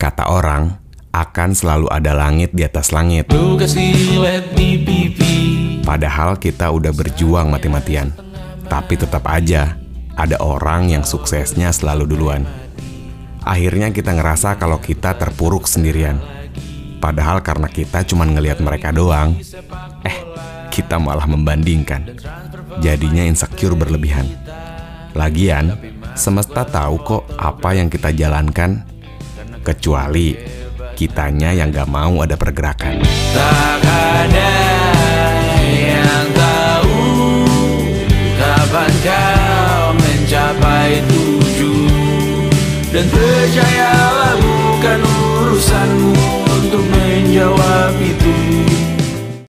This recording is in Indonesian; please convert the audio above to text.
Kata orang, akan selalu ada langit di atas langit. Padahal kita udah berjuang mati-matian. Tapi tetap aja, ada orang yang suksesnya selalu duluan. Akhirnya kita ngerasa kalau kita terpuruk sendirian. Padahal karena kita cuma ngelihat mereka doang, eh, kita malah membandingkan. Jadinya insecure berlebihan. Lagian, semesta tahu kok apa yang kita jalankan, kecuali kitanya yang gak mau ada pergerakan. Tak ada yang tahu Kapan kau mencapai tujuh Dan percayalah bukan urusanmu